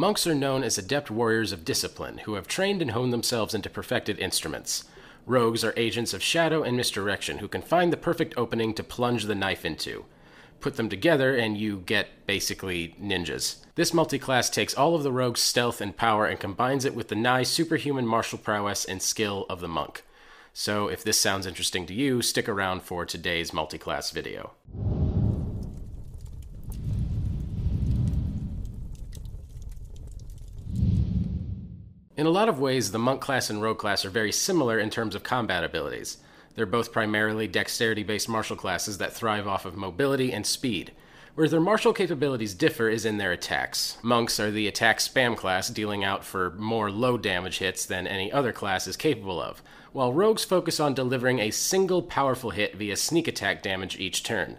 Monks are known as adept warriors of discipline who have trained and honed themselves into perfected instruments. Rogues are agents of shadow and misdirection who can find the perfect opening to plunge the knife into. Put them together, and you get basically ninjas. This multi-class takes all of the rogue's stealth and power and combines it with the nigh superhuman martial prowess and skill of the monk. So, if this sounds interesting to you, stick around for today's multi-class video. In a lot of ways, the monk class and rogue class are very similar in terms of combat abilities. They're both primarily dexterity based martial classes that thrive off of mobility and speed. Where their martial capabilities differ is in their attacks. Monks are the attack spam class, dealing out for more low damage hits than any other class is capable of, while rogues focus on delivering a single powerful hit via sneak attack damage each turn.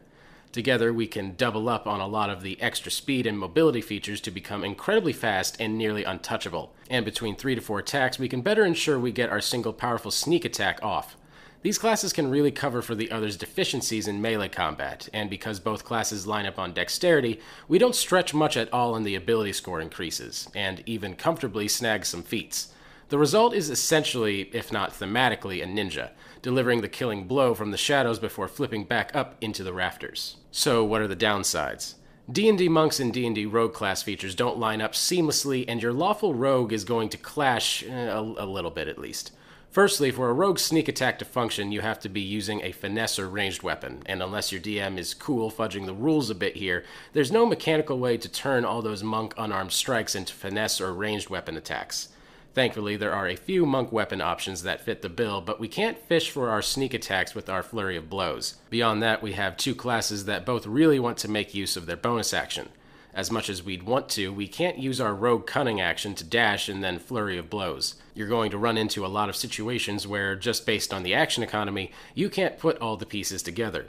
Together, we can double up on a lot of the extra speed and mobility features to become incredibly fast and nearly untouchable. And between 3 to 4 attacks, we can better ensure we get our single powerful sneak attack off. These classes can really cover for the other's deficiencies in melee combat, and because both classes line up on dexterity, we don't stretch much at all in the ability score increases, and even comfortably snag some feats. The result is essentially, if not thematically, a ninja, delivering the killing blow from the shadows before flipping back up into the rafters. So, what are the downsides? D&D monks and D&D rogue class features don't line up seamlessly and your lawful rogue is going to clash eh, a, a little bit at least. Firstly, for a rogue sneak attack to function, you have to be using a finesse or ranged weapon, and unless your DM is cool fudging the rules a bit here, there's no mechanical way to turn all those monk unarmed strikes into finesse or ranged weapon attacks. Thankfully, there are a few monk weapon options that fit the bill, but we can't fish for our sneak attacks with our flurry of blows. Beyond that, we have two classes that both really want to make use of their bonus action. As much as we'd want to, we can't use our rogue cunning action to dash and then flurry of blows. You're going to run into a lot of situations where, just based on the action economy, you can't put all the pieces together.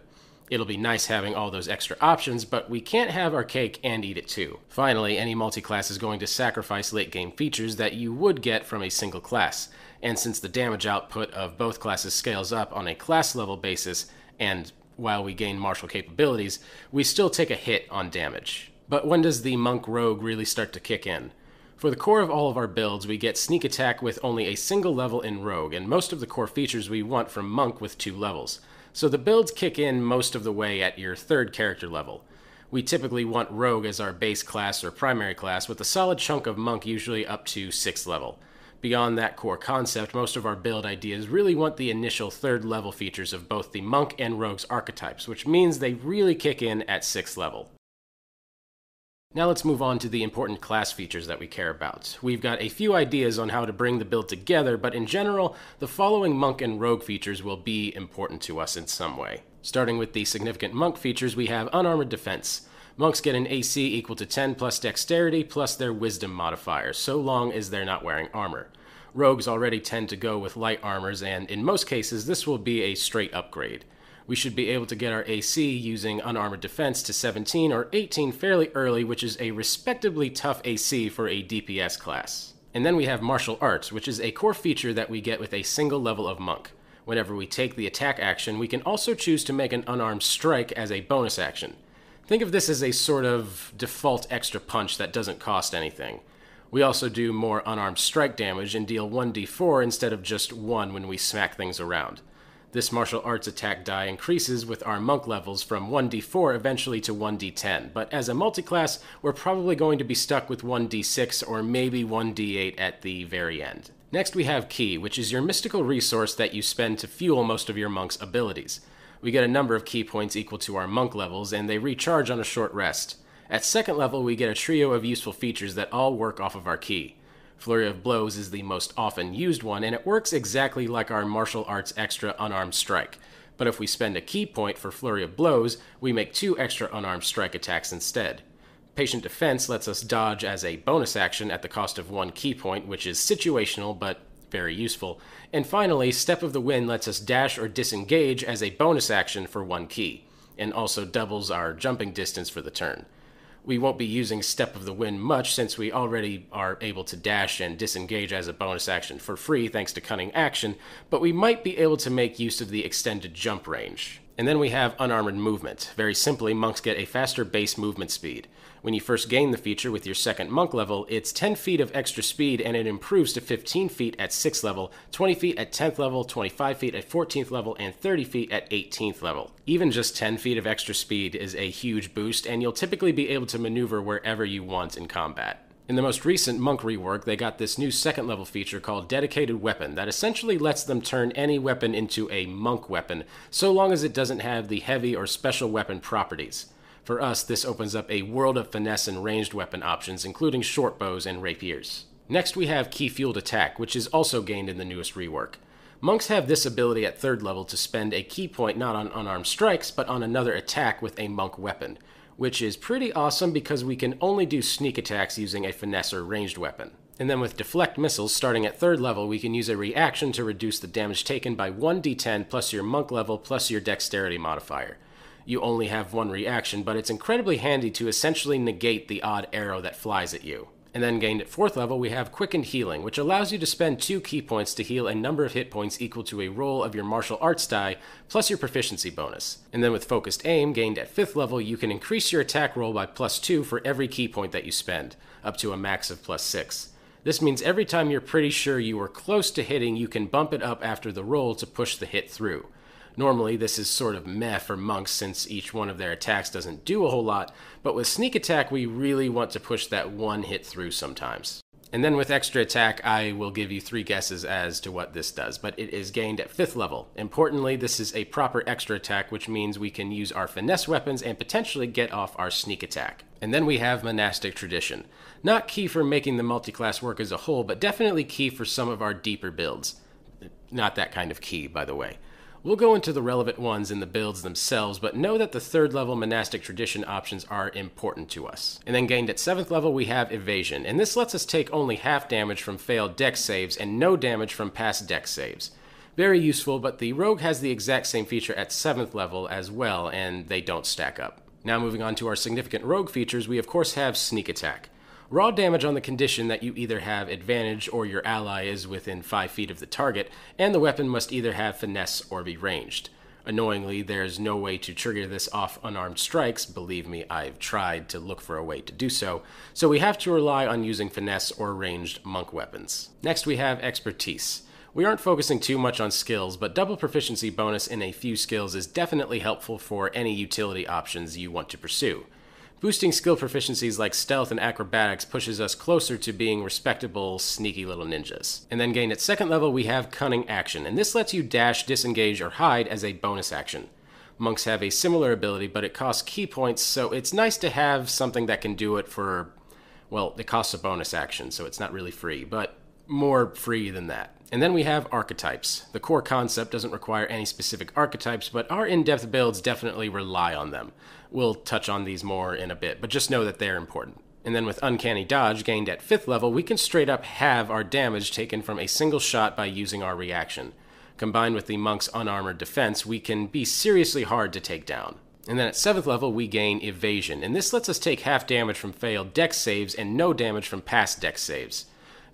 It'll be nice having all those extra options, but we can't have our cake and eat it too. Finally, any multi-class is going to sacrifice late game features that you would get from a single class. And since the damage output of both classes scales up on a class level basis, and while we gain martial capabilities, we still take a hit on damage. But when does the monk rogue really start to kick in? For the core of all of our builds, we get sneak attack with only a single level in rogue, and most of the core features we want from monk with two levels. So the builds kick in most of the way at your third character level. We typically want rogue as our base class or primary class, with a solid chunk of monk usually up to 6th level. Beyond that core concept, most of our build ideas really want the initial third level features of both the monk and rogue's archetypes, which means they really kick in at 6th level. Now let's move on to the important class features that we care about. We've got a few ideas on how to bring the build together, but in general, the following monk and rogue features will be important to us in some way. Starting with the significant monk features, we have unarmored defense. Monks get an AC equal to 10 plus dexterity plus their wisdom modifier, so long as they're not wearing armor. Rogues already tend to go with light armors, and in most cases, this will be a straight upgrade we should be able to get our AC using unarmored defense to 17 or 18 fairly early, which is a respectably tough AC for a DPS class. And then we have martial arts, which is a core feature that we get with a single level of monk. Whenever we take the attack action, we can also choose to make an unarmed strike as a bonus action. Think of this as a sort of default extra punch that doesn't cost anything. We also do more unarmed strike damage and deal 1d4 instead of just 1 when we smack things around. This martial arts attack die increases with our monk levels from 1d4 eventually to 1d10, but as a multiclass, we're probably going to be stuck with 1d6 or maybe 1d8 at the very end. Next, we have Ki, which is your mystical resource that you spend to fuel most of your monk's abilities. We get a number of ki points equal to our monk levels, and they recharge on a short rest. At second level, we get a trio of useful features that all work off of our ki. Flurry of Blows is the most often used one, and it works exactly like our martial arts extra unarmed strike. But if we spend a ki point for Flurry of Blows, we make two extra unarmed strike attacks instead. Patient Defense lets us dodge as a bonus action at the cost of one ki point, which is situational but very useful. And finally, Step of the Wind lets us dash or disengage as a bonus action for one ki, and also doubles our jumping distance for the turn we won't be using Step of the Wind much since we already are able to dash and disengage as a bonus action for free thanks to Cunning Action, but we might be able to make use of the extended jump range. And then we have unarmored movement. Very simply, monks get a faster base movement speed. When you first gain the feature with your second monk level, it's 10 feet of extra speed and it improves to 15 feet at 6th level, 20 feet at 10th level, 25 feet at 14th level, and 30 feet at 18th level. Even just 10 feet of extra speed is a huge boost, and you'll typically be able to maneuver wherever you want in combat. In the most recent Monk rework, they got this new second level feature called Dedicated Weapon that essentially lets them turn any weapon into a Monk weapon, so long as it doesn't have the heavy or special weapon properties. For us, this opens up a world of finesse and ranged weapon options, including short bows and rapiers. Next, we have Ki Fueled Attack, which is also gained in the newest rework. Monks have this ability at third level to spend a ki point not on unarmed strikes, but on another attack with a monk weapon, which is pretty awesome because we can only do sneak attacks using a finesse or ranged weapon. And then with Deflect Missiles, starting at third level, we can use a reaction to reduce the damage taken by 1d10 plus your monk level plus your dexterity modifier you only have one reaction, but it's incredibly handy to essentially negate the odd arrow that flies at you. And then gained at 4th level, we have Quickened Healing, which allows you to spend 2 ki points to heal a number of hit points equal to a roll of your martial arts die, plus your proficiency bonus. And then with Focused Aim, gained at 5th level, you can increase your attack roll by plus 2 for every ki point that you spend, up to a max of plus 6. This means every time you're pretty sure you are close to hitting, you can bump it up after the roll to push the hit through. Normally, this is sort of meh for monks since each one of their attacks doesn't do a whole lot, but with sneak attack, we really want to push that one hit through sometimes. And then with extra attack, I will give you three guesses as to what this does, but it is gained at 5th level. Importantly, this is a proper extra attack, which means we can use our finesse weapons and potentially get off our sneak attack. And then we have Monastic Tradition. Not key for making the multi-class work as a whole, but definitely key for some of our deeper builds. Not that kind of key, by the way. We'll go into the relevant ones in the builds themselves, but know that the third level monastic tradition options are important to us. And then gained at 7th level, we have Evasion, and this lets us take only half damage from failed dex saves and no damage from passed dex saves. Very useful, but the Rogue has the exact same feature at 7th level as well, and they don't stack up. Now, moving on to our significant Rogue features, we of course have Sneak Attack. Raw damage on the condition that you either have advantage or your ally is within 5 feet of the target, and the weapon must either have finesse or be ranged. Annoyingly, there's no way to trigger this off unarmed strikes. Believe me, I've tried to look for a way to do so. So we have to rely on using finesse or ranged monk weapons. Next, we have expertise. We aren't focusing too much on skills, but double proficiency bonus in a few skills is definitely helpful for any utility options you want to pursue. Boosting skill proficiencies like stealth and acrobatics pushes us closer to being respectable, sneaky little ninjas. And then gain at second level, we have Cunning Action, and this lets you dash, disengage, or hide as a bonus action. Monks have a similar ability, but it costs ki points, so it's nice to have something that can do it for, well, it costs a bonus action, so it's not really free, but more free than that. And then we have archetypes. The core concept doesn't require any specific archetypes, but our in depth builds definitely rely on them. We'll touch on these more in a bit, but just know that they're important. And then with Uncanny Dodge gained at 5th level, we can straight up halve our damage taken from a single shot by using our reaction. Combined with the Monk's unarmored defense, we can be seriously hard to take down. And then at 7th level, we gain Evasion, and this lets us take half damage from failed dex saves and no damage from passed dex saves.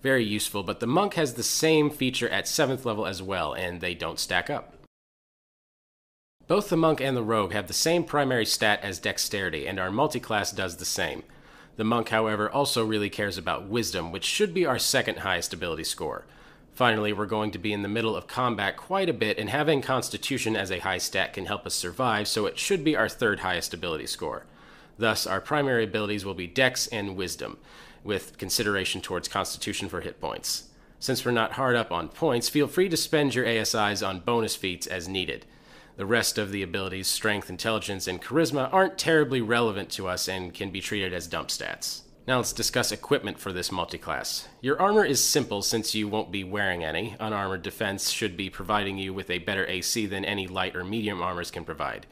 Very useful, but the Monk has the same feature at 7th level as well, and they don't stack up. Both the Monk and the Rogue have the same primary stat as Dexterity, and our multiclass does the same. The Monk, however, also really cares about Wisdom, which should be our second highest ability score. Finally, we're going to be in the middle of combat quite a bit, and having Constitution as a high stat can help us survive, so it should be our third highest ability score. Thus, our primary abilities will be Dex and Wisdom, with consideration towards Constitution for hit points. Since we're not hard up on points, feel free to spend your ASIs on bonus feats as needed. The rest of the abilities, strength, intelligence, and charisma, aren't terribly relevant to us and can be treated as dump stats. Now let's discuss equipment for this multiclass. Your armor is simple since you won't be wearing any. Unarmored defense should be providing you with a better AC than any light or medium armors can provide.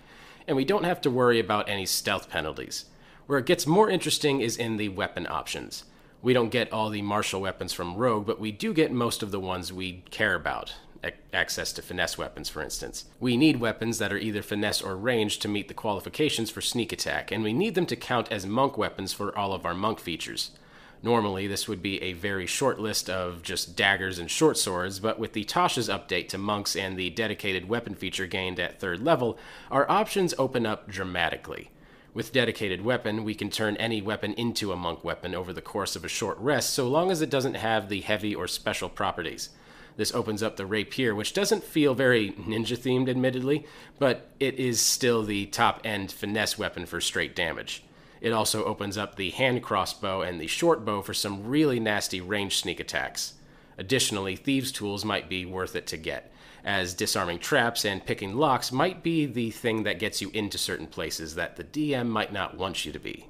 And we don't have to worry about any stealth penalties. Where it gets more interesting is in the weapon options. We don't get all the martial weapons from Rogue, but we do get most of the ones we care about access to finesse weapons, for instance. We need weapons that are either finesse or ranged to meet the qualifications for sneak attack, and we need them to count as monk weapons for all of our monk features. Normally, this would be a very short list of just daggers and short swords, but with the Tasha's update to monks and the dedicated weapon feature gained at third level, our options open up dramatically. With dedicated weapon, we can turn any weapon into a monk weapon over the course of a short rest so long as it doesn't have the heavy or special properties. This opens up the rapier, which doesn't feel very ninja themed, admittedly, but it is still the top end finesse weapon for straight damage. It also opens up the hand crossbow and the short bow for some really nasty range sneak attacks. Additionally, thieves' tools might be worth it to get, as disarming traps and picking locks might be the thing that gets you into certain places that the DM might not want you to be.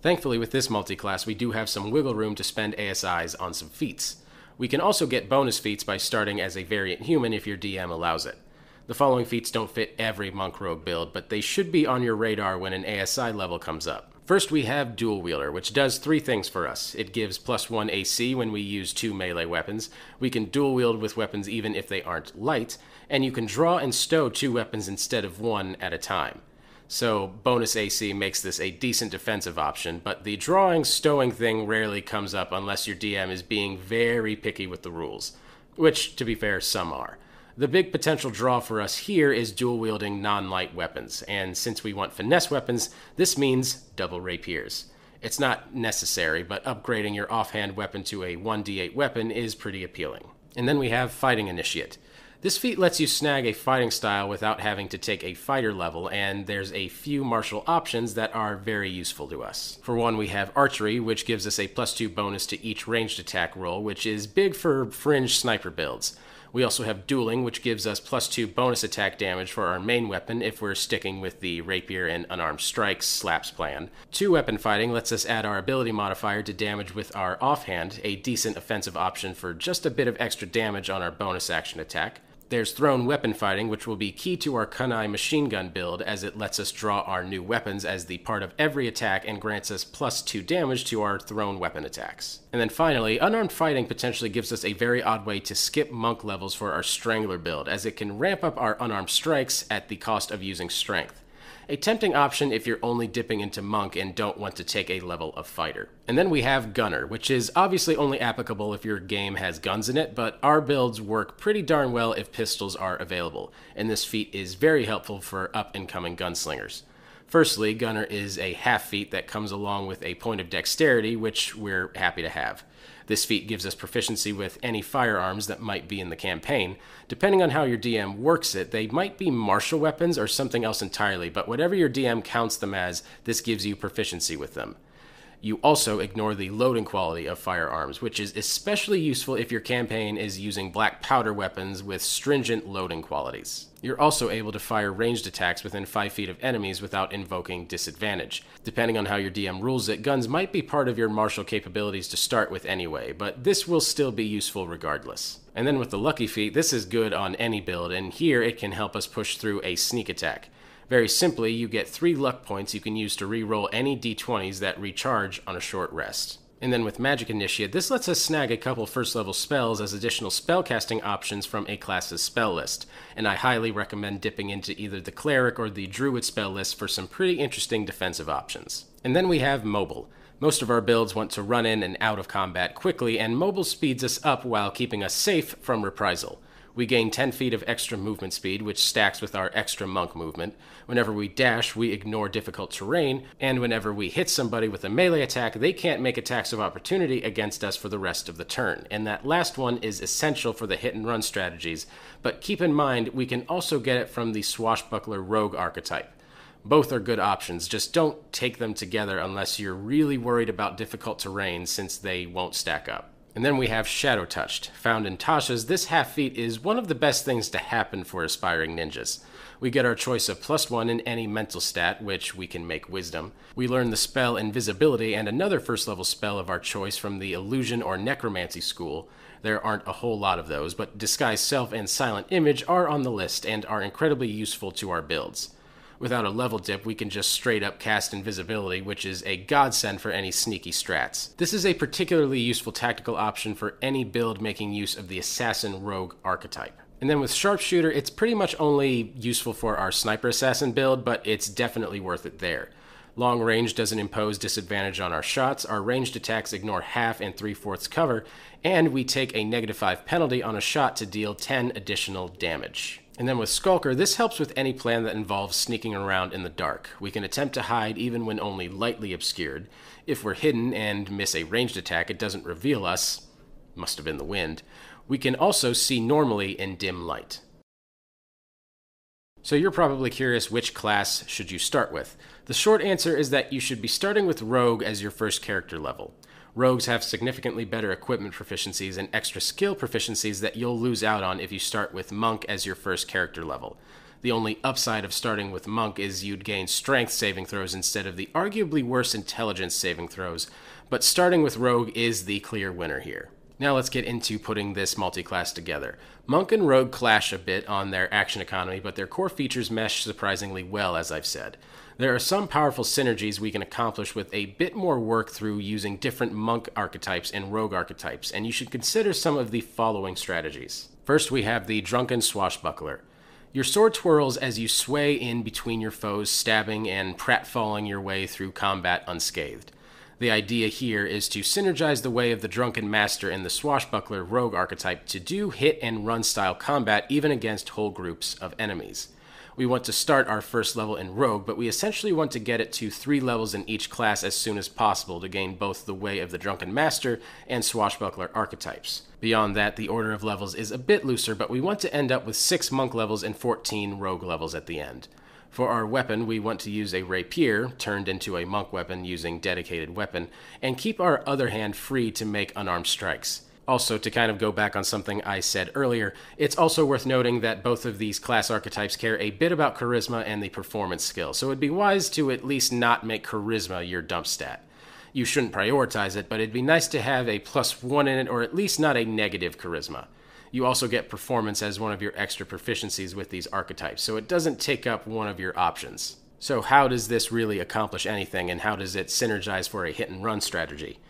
Thankfully, with this multi-class, we do have some wiggle room to spend ASIs on some feats. We can also get bonus feats by starting as a variant human if your DM allows it. The following feats don't fit every monk rogue build, but they should be on your radar when an ASI level comes up. First, we have Dual Wielder, which does three things for us. It gives plus one AC when we use two melee weapons. We can dual wield with weapons even if they aren't light, and you can draw and stow two weapons instead of one at a time. So, bonus AC makes this a decent defensive option, but the drawing stowing thing rarely comes up unless your DM is being very picky with the rules, which, to be fair, some are. The big potential draw for us here is dual wielding non light weapons, and since we want finesse weapons, this means double rapiers. It's not necessary, but upgrading your offhand weapon to a 1d8 weapon is pretty appealing. And then we have Fighting Initiate. This feat lets you snag a fighting style without having to take a fighter level, and there's a few martial options that are very useful to us. For one, we have archery, which gives us a plus 2 bonus to each ranged attack roll, which is big for fringe sniper builds. We also have dueling, which gives us plus 2 bonus attack damage for our main weapon if we're sticking with the rapier and unarmed strikes slaps plan. Two weapon fighting lets us add our ability modifier to damage with our offhand, a decent offensive option for just a bit of extra damage on our bonus action attack. There's thrown weapon fighting, which will be key to our kunai machine gun build as it lets us draw our new weapons as the part of every attack and grants us plus 2 damage to our thrown weapon attacks. And then finally, unarmed fighting potentially gives us a very odd way to skip monk levels for our strangler build, as it can ramp up our unarmed strikes at the cost of using strength a tempting option if you're only dipping into monk and don't want to take a level of fighter. And then we have gunner, which is obviously only applicable if your game has guns in it, but our builds work pretty darn well if pistols are available, and this feat is very helpful for up and coming gunslingers. Firstly, Gunner is a half feat that comes along with a point of dexterity, which we're happy to have. This feat gives us proficiency with any firearms that might be in the campaign. Depending on how your DM works it, they might be martial weapons or something else entirely, but whatever your DM counts them as, this gives you proficiency with them you also ignore the loading quality of firearms, which is especially useful if your campaign is using black powder weapons with stringent loading qualities. You're also able to fire ranged attacks within 5 feet of enemies without invoking disadvantage. Depending on how your DM rules it, guns might be part of your martial capabilities to start with anyway, but this will still be useful regardless. And then with the lucky feat, this is good on any build, and here it can help us push through a sneak attack. Very simply, you get three luck points you can use to re-roll any d20s that recharge on a short rest. And then with Magic Initiate, this lets us snag a couple first level spells as additional spellcasting options from a class's spell list, and I highly recommend dipping into either the Cleric or the Druid spell list for some pretty interesting defensive options. And then we have Mobile. Most of our builds want to run in and out of combat quickly, and Mobile speeds us up while keeping us safe from reprisal. We gain 10 feet of extra movement speed, which stacks with our extra monk movement. Whenever we dash, we ignore difficult terrain, and whenever we hit somebody with a melee attack, they can't make attacks of opportunity against us for the rest of the turn. And that last one is essential for the hit and run strategies, but keep in mind we can also get it from the swashbuckler rogue archetype. Both are good options, just don't take them together unless you're really worried about difficult terrain since they won't stack up. And then we have Shadow Touched. Found in Tasha's, this half feat is one of the best things to happen for aspiring ninjas. We get our choice of plus one in any mental stat, which we can make wisdom. We learn the spell Invisibility and another first level spell of our choice from the Illusion or Necromancy school. There aren't a whole lot of those, but Disguise Self and Silent Image are on the list and are incredibly useful to our builds. Without a level dip, we can just straight up cast invisibility, which is a godsend for any sneaky strats. This is a particularly useful tactical option for any build making use of the assassin rogue archetype. And then with Sharpshooter, it's pretty much only useful for our Sniper Assassin build, but it's definitely worth it there. Long range doesn't impose disadvantage on our shots, our ranged attacks ignore half and three fourths cover, and we take a negative 5 penalty on a shot to deal 10 additional damage. And then with Skulker, this helps with any plan that involves sneaking around in the dark. We can attempt to hide even when only lightly obscured. If we're hidden and miss a ranged attack, it doesn't reveal us. Must have been the wind. We can also see normally in dim light. So you're probably curious which class should you start with. The short answer is that you should be starting with Rogue as your first character level. Rogues have significantly better equipment proficiencies and extra skill proficiencies that you'll lose out on if you start with Monk as your first character level. The only upside of starting with Monk is you'd gain strength saving throws instead of the arguably worse intelligence saving throws, but starting with Rogue is the clear winner here. Now let's get into putting this multi-class together. Monk and Rogue clash a bit on their action economy, but their core features mesh surprisingly well, as I've said. There are some powerful synergies we can accomplish with a bit more work through using different monk archetypes and rogue archetypes, and you should consider some of the following strategies. First, we have the Drunken Swashbuckler. Your sword twirls as you sway in between your foes, stabbing and pratfalling your way through combat unscathed. The idea here is to synergize the way of the Drunken Master and the Swashbuckler rogue archetype to do hit and run style combat even against whole groups of enemies we want to start our first level in Rogue, but we essentially want to get it to three levels in each class as soon as possible to gain both the Way of the Drunken Master and Swashbuckler archetypes. Beyond that, the order of levels is a bit looser, but we want to end up with 6 Monk levels and 14 Rogue levels at the end. For our weapon, we want to use a rapier turned into a monk weapon using dedicated weapon, and keep our other hand free to make unarmed strikes. Also, to kind of go back on something I said earlier, it's also worth noting that both of these class archetypes care a bit about charisma and the performance skill, so it'd be wise to at least not make charisma your dump stat. You shouldn't prioritize it, but it'd be nice to have a plus one in it, or at least not a negative charisma. You also get performance as one of your extra proficiencies with these archetypes, so it doesn't take up one of your options. So, how does this really accomplish anything, and how does it synergize for a hit and run strategy?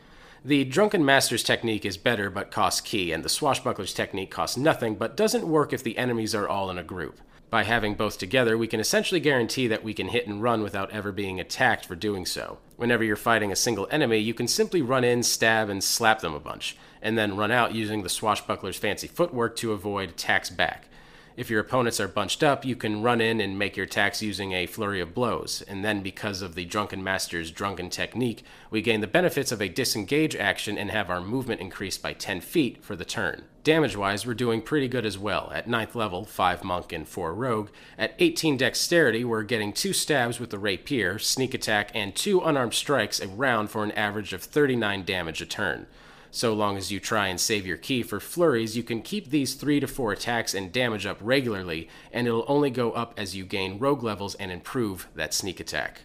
The Drunken Master's technique is better but costs ki, and the Swashbuckler's technique costs nothing but doesn't work if the enemies are all in a group. By having both together, we can essentially guarantee that we can hit and run without ever being attacked for doing so. Whenever you're fighting a single enemy, you can simply run in, stab, and slap them a bunch, and then run out using the Swashbuckler's fancy footwork to avoid attacks back. If your opponents are bunched up, you can run in and make your attacks using a flurry of blows, and then because of the Drunken Master's drunken technique, we gain the benefits of a disengage action and have our movement increased by 10 feet for the turn. Damage wise, we're doing pretty good as well. At 9th level, 5 Monk and 4 Rogue. At 18 Dexterity, we're getting 2 stabs with the Rapier, Sneak Attack, and 2 unarmed strikes a round for an average of 39 damage a turn. So long as you try and save your ki for flurries, you can keep these 3 to 4 attacks and damage up regularly, and it'll only go up as you gain rogue levels and improve that sneak attack.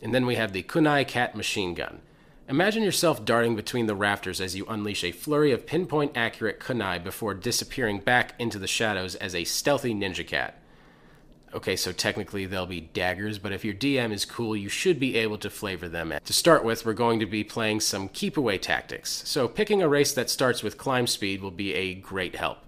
And then we have the Kunai Cat machine gun. Imagine yourself darting between the rafters as you unleash a flurry of pinpoint accurate kunai before disappearing back into the shadows as a stealthy ninja cat. Okay, so technically they'll be daggers, but if your DM is cool, you should be able to flavor them. To start with, we're going to be playing some keep away tactics. So picking a race that starts with climb speed will be a great help.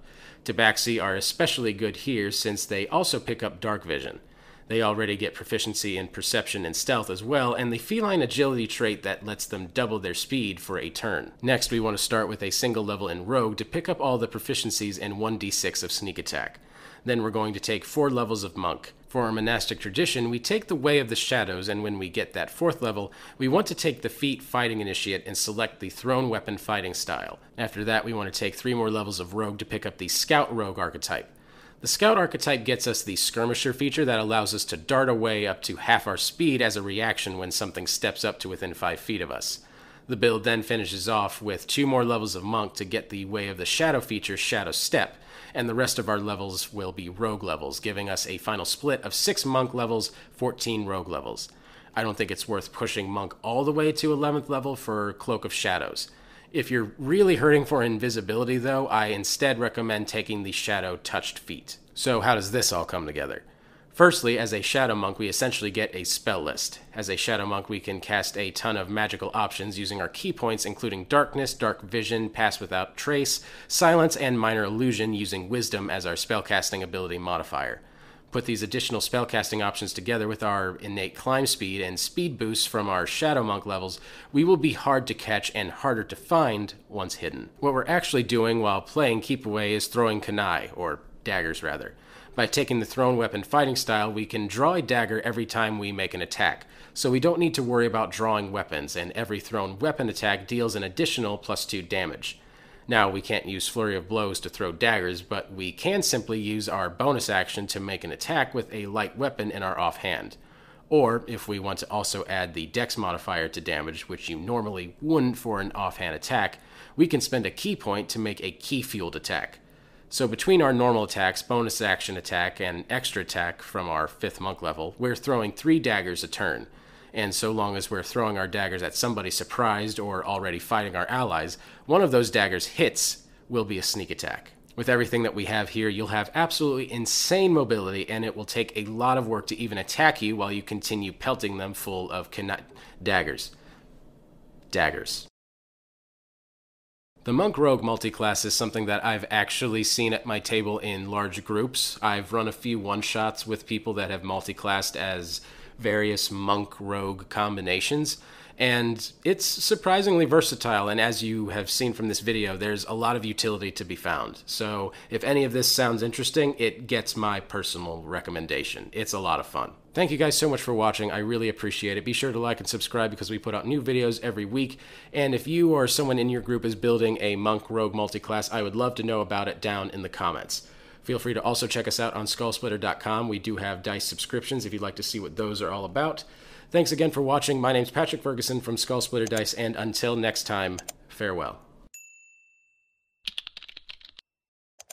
Tabaxi are especially good here since they also pick up dark vision. They already get proficiency in perception and stealth as well, and the feline agility trait that lets them double their speed for a turn. Next, we want to start with a single level in Rogue to pick up all the proficiencies and 1d6 of sneak attack. Then we're going to take four levels of monk. For our monastic tradition, we take the way of the shadows, and when we get that fourth level, we want to take the feat fighting initiate and select the thrown weapon fighting style. After that, we want to take three more levels of rogue to pick up the scout rogue archetype. The scout archetype gets us the skirmisher feature that allows us to dart away up to half our speed as a reaction when something steps up to within five feet of us. The build then finishes off with two more levels of monk to get the way of the shadow feature, Shadow Step, and the rest of our levels will be rogue levels, giving us a final split of 6 monk levels, 14 rogue levels. I don't think it's worth pushing monk all the way to 11th level for Cloak of Shadows. If you're really hurting for invisibility, though, I instead recommend taking the Shadow Touched Feat. So, how does this all come together? Firstly, as a Shadow Monk, we essentially get a spell list. As a Shadow Monk, we can cast a ton of magical options using our ki points, including Darkness, Dark Vision, Pass Without Trace, Silence, and Minor Illusion, using Wisdom as our spellcasting ability modifier. Put these additional spellcasting options together with our innate climb speed and speed boosts from our Shadow Monk levels, we will be hard to catch and harder to find once hidden. What we're actually doing while playing Keep Away is throwing kunai, or daggers rather By taking the thrown weapon fighting style, we can draw a dagger every time we make an attack, so we don't need to worry about drawing weapons, and every thrown weapon attack deals an additional plus 2 damage. Now, we can't use Flurry of Blows to throw daggers, but we can simply use our bonus action to make an attack with a light weapon in our offhand. Or, if we want to also add the Dex modifier to damage, which you normally wouldn't for an offhand attack, we can spend a ki point to make a ki fueled attack. So, between our normal attacks, bonus action attack, and extra attack from our 5th monk level, we're throwing 3 daggers a turn and so long as we're throwing our daggers at somebody surprised or already fighting our allies, one of those daggers hits will be a sneak attack. With everything that we have here, you'll have absolutely insane mobility, and it will take a lot of work to even attack you while you continue pelting them full of daggers. Daggers. The Monk Rogue multiclass is something that I've actually seen at my table in large groups. I've run a few one shots with people that have multiclassed as various monk rogue combinations. And it's surprisingly versatile, and as you have seen from this video, there's a lot of utility to be found. So, if any of this sounds interesting, it gets my personal recommendation. It's a lot of fun. Thank you guys so much for watching. I really appreciate it. Be sure to like and subscribe because we put out new videos every week. And if you or someone in your group is building a Monk Rogue multiclass, I would love to know about it down in the comments. Feel free to also check us out on skullsplitter.com. We do have dice subscriptions if you'd like to see what those are all about. Thanks again for watching. My name's Patrick Ferguson from Skull Splitter Dice, and until next time, farewell.